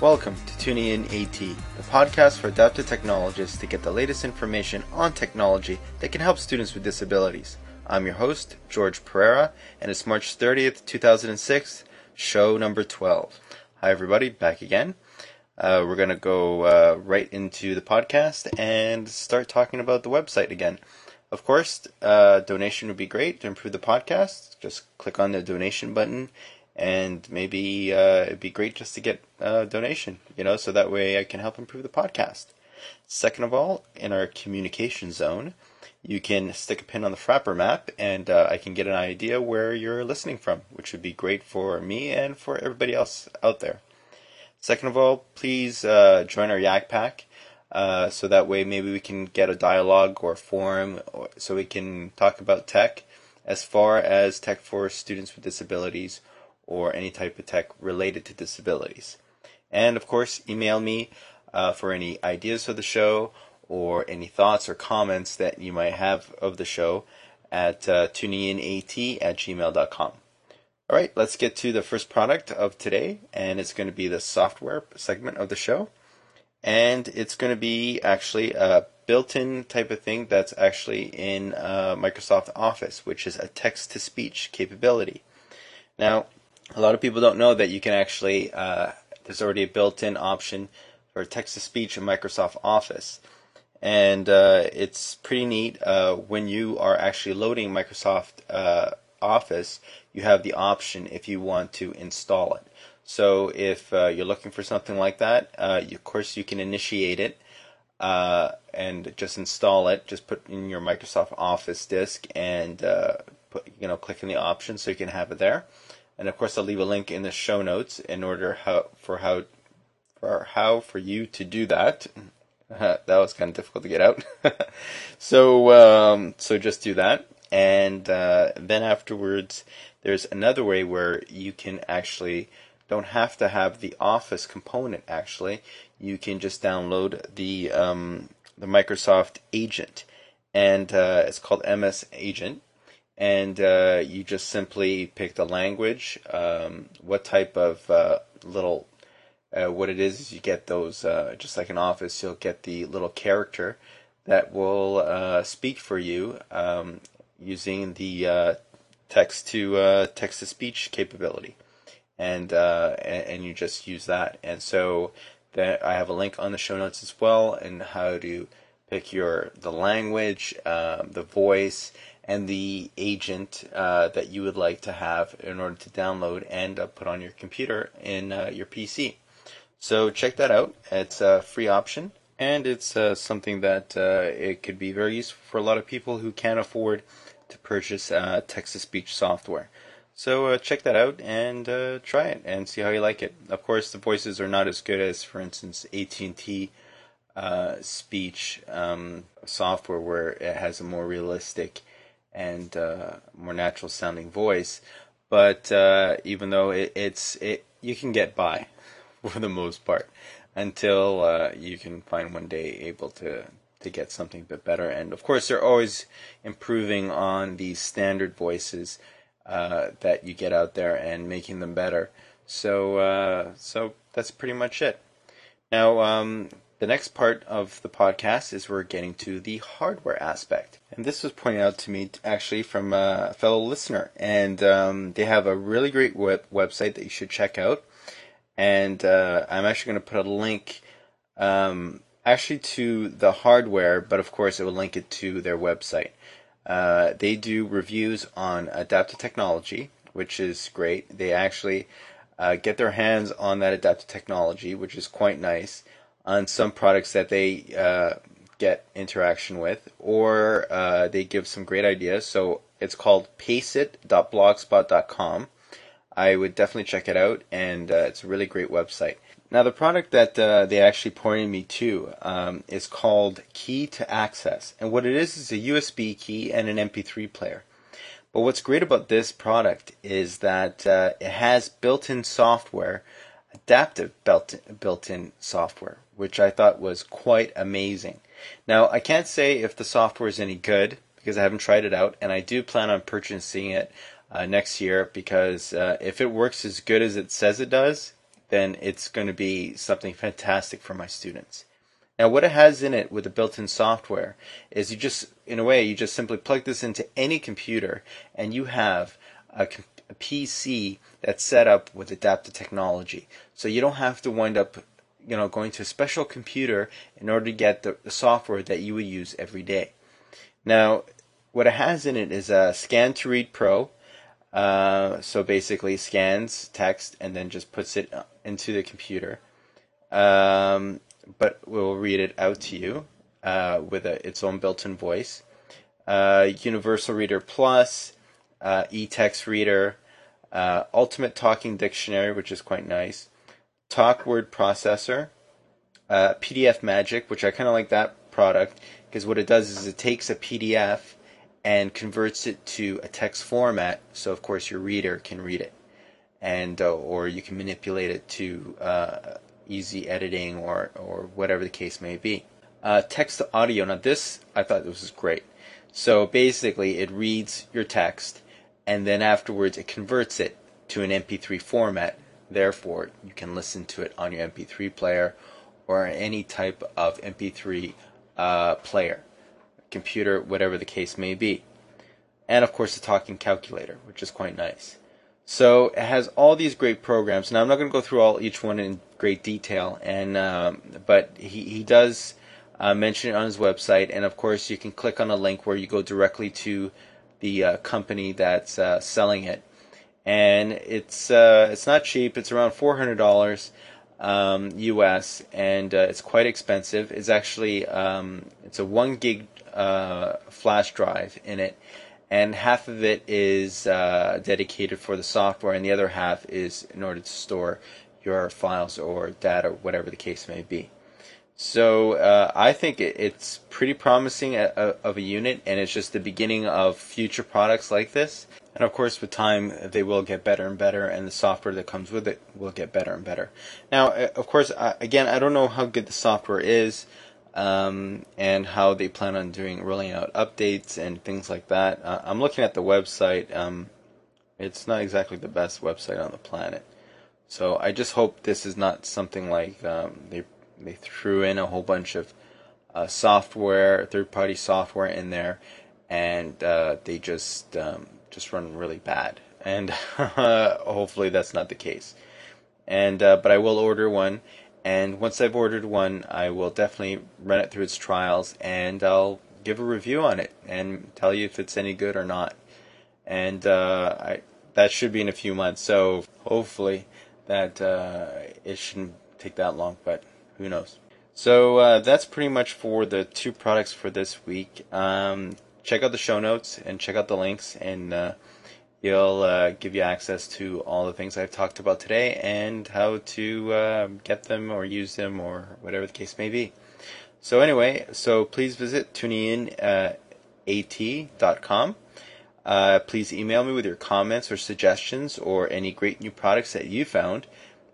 Welcome to Tuning In AT, the podcast for adaptive technologists to get the latest information on technology that can help students with disabilities. I'm your host, George Pereira, and it's March 30th, 2006, show number 12. Hi, everybody, back again. Uh, we're going to go uh, right into the podcast and start talking about the website again. Of course, uh, donation would be great to improve the podcast. Just click on the donation button, and maybe uh, it'd be great just to get a donation, you know, so that way I can help improve the podcast. Second of all, in our communication zone, you can stick a pin on the Frappr map, and uh, I can get an idea where you're listening from, which would be great for me and for everybody else out there. Second of all, please uh, join our YackPack. Uh, so that way maybe we can get a dialogue or a forum or, so we can talk about tech as far as tech for students with disabilities or any type of tech related to disabilities. And of course, email me uh, for any ideas for the show or any thoughts or comments that you might have of the show at uh, tuninginat at gmail.com. All right, let's get to the first product of today, and it's going to be the software segment of the show and it's going to be actually a built-in type of thing that's actually in uh, Microsoft Office, which is a text-to-speech capability. Now, a lot of people don't know that you can actually uh, there's already a built-in option for text-to-speech in Microsoft Office, and uh, it's pretty neat. Uh, when you are actually loading Microsoft uh, Office, you have the option if you want to install it. So if uh, you're looking for something like that, uh, you, of course you can initiate it uh, and just install it. Just put in your Microsoft Office disk and uh, put, you know click on the option so you can have it there. And of course I'll leave a link in the show notes in order how for how for how for you to do that. that was kind of difficult to get out. so um, so just do that, and uh, then afterwards there's another way where you can actually don't have to have the Office component. Actually, you can just download the um, the Microsoft Agent, and uh, it's called MS Agent. And uh, you just simply pick the language, um, what type of uh, little uh, what it is you get those uh, just like in Office, you'll get the little character that will uh, speak for you um, using the text to text to speech capability and uh, and, you just use that. And so that I have a link on the show notes as well, and how to pick your the language, um, the voice, and the agent uh, that you would like to have in order to download and uh, put on your computer in uh, your PC. So check that out. It's a free option, and it's uh, something that uh, it could be very useful for a lot of people who can't afford to purchase text to speech software. So uh, check that out and uh, try it and see how you like it. Of course, the voices are not as good as, for instance, AT&T uh, speech um, software, where it has a more realistic and uh, more natural sounding voice. But uh, even though it, it's it, you can get by for the most part until uh, you can find one day able to to get something a bit better. And of course, they're always improving on these standard voices uh, that you get out there and making them better. So uh, so that's pretty much it. Now um, the next part of the podcast is we're getting to the hardware aspect, and this was pointed out to me actually from a fellow listener, and um, they have a really great web- website that you should check out. And uh, I'm actually going to put a link. Um, actually to the hardware, but of course it will link it to their website. Uh, they do reviews on adaptive technology, which is great. They actually uh, get their hands on that adaptive technology, which is quite nice, on some products that they uh, get interaction with, or uh, they give some great ideas. So it's called paceit.blogspot.com. I would definitely check it out, and uh, it's a really great website. Now, the product that uh, they actually pointed me to um, is called Key to Access. And what it is is a USB key and an MP3 player. But what's great about this product is that uh, it has built in software, adaptive built in software, which I thought was quite amazing. Now, I can't say if the software is any good because I haven't tried it out, and I do plan on purchasing it uh, next year because uh, if it works as good as it says it does, then it's going to be something fantastic for my students. Now, what it has in it with the built-in software is you just, in a way, you just simply plug this into any computer, and you have a, a PC that's set up with adaptive technology. So you don't have to wind up, you know, going to a special computer in order to get the, the software that you would use every day. Now, what it has in it is a Scan to Read Pro. Uh, so basically, scans text and then just puts it into the computer. Um, but we'll read it out to you uh, with a, its own built-in voice. Uh, Universal Reader Plus, uh, eText Reader, uh, Ultimate Talking Dictionary, which is quite nice, Talk Word Processor, uh, PDF Magic, which I kind of like that product because what it does is it takes a PDF and converts it to a text format, so of course your reader can read it, and uh, or you can manipulate it to easy editing or, or whatever the case may be. Uh, text to audio. Now, this I thought this was great. So basically, it reads your text and then afterwards it converts it to an MP3 format. Therefore, you can listen to it on your MP3 player or any type of MP3 uh, player, computer, whatever the case may be. And of course, the talking calculator, which is quite nice. So it has all these great programs. Now I'm not going to go through all each one in great detail, and um, but he he does uh, mention it on his website, and of course you can click on a link where you go directly to the uh, company that's uh, selling it, and it's uh, it's not cheap. It's around four hundred dollars um, U.S. and uh, it's quite expensive. It's actually um, it's a one gig uh, flash drive in it and half of it is uh, dedicated for the software, and the other half is in order to store your files or data, whatever the case may be. So uh, I think it, it's pretty promising a, a, of a unit, and it's just the beginning of future products like this. And of course, with time, they will get better and better, and the software that comes with it will get better and better. Now, uh, of course, again, I don't know how good the software is um, and how they plan on doing rolling out updates and things like that. Uh, I'm looking at the website. Um, it's not exactly the best website on the planet. So I just hope this is not something like um, they they threw in a whole bunch of uh, software, third-party software in there, and uh, they just um, just run really bad. And hopefully that's not the case. And uh, but I will order one, and once I've ordered one, I will definitely run it through its trials and I'll give a review on it and tell you if it's any good or not. And uh, I, that should be in a few months, so hopefully that uh, it shouldn't take that long, but who knows. So uh, that's pretty much for the two products for this week. Um, check out the show notes and check out the links and uh, It'll uh, give you access to all the things I've talked about today and how to uh, get them or use them or whatever the case may be. So anyway, so please visit tuneinat.com. Uh, please email me with your comments or suggestions or any great new products that you found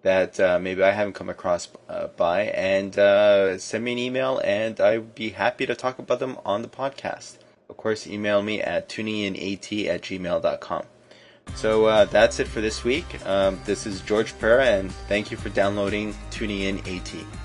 that uh, maybe I haven't come across uh, by, and uh, send me an email, and I'd be happy to talk about them on the podcast. Of course, email me at tuneinat at gmail.com. So uh, that's it for this week. Um, this is George Pereira, and thank you for downloading Tuning In AT.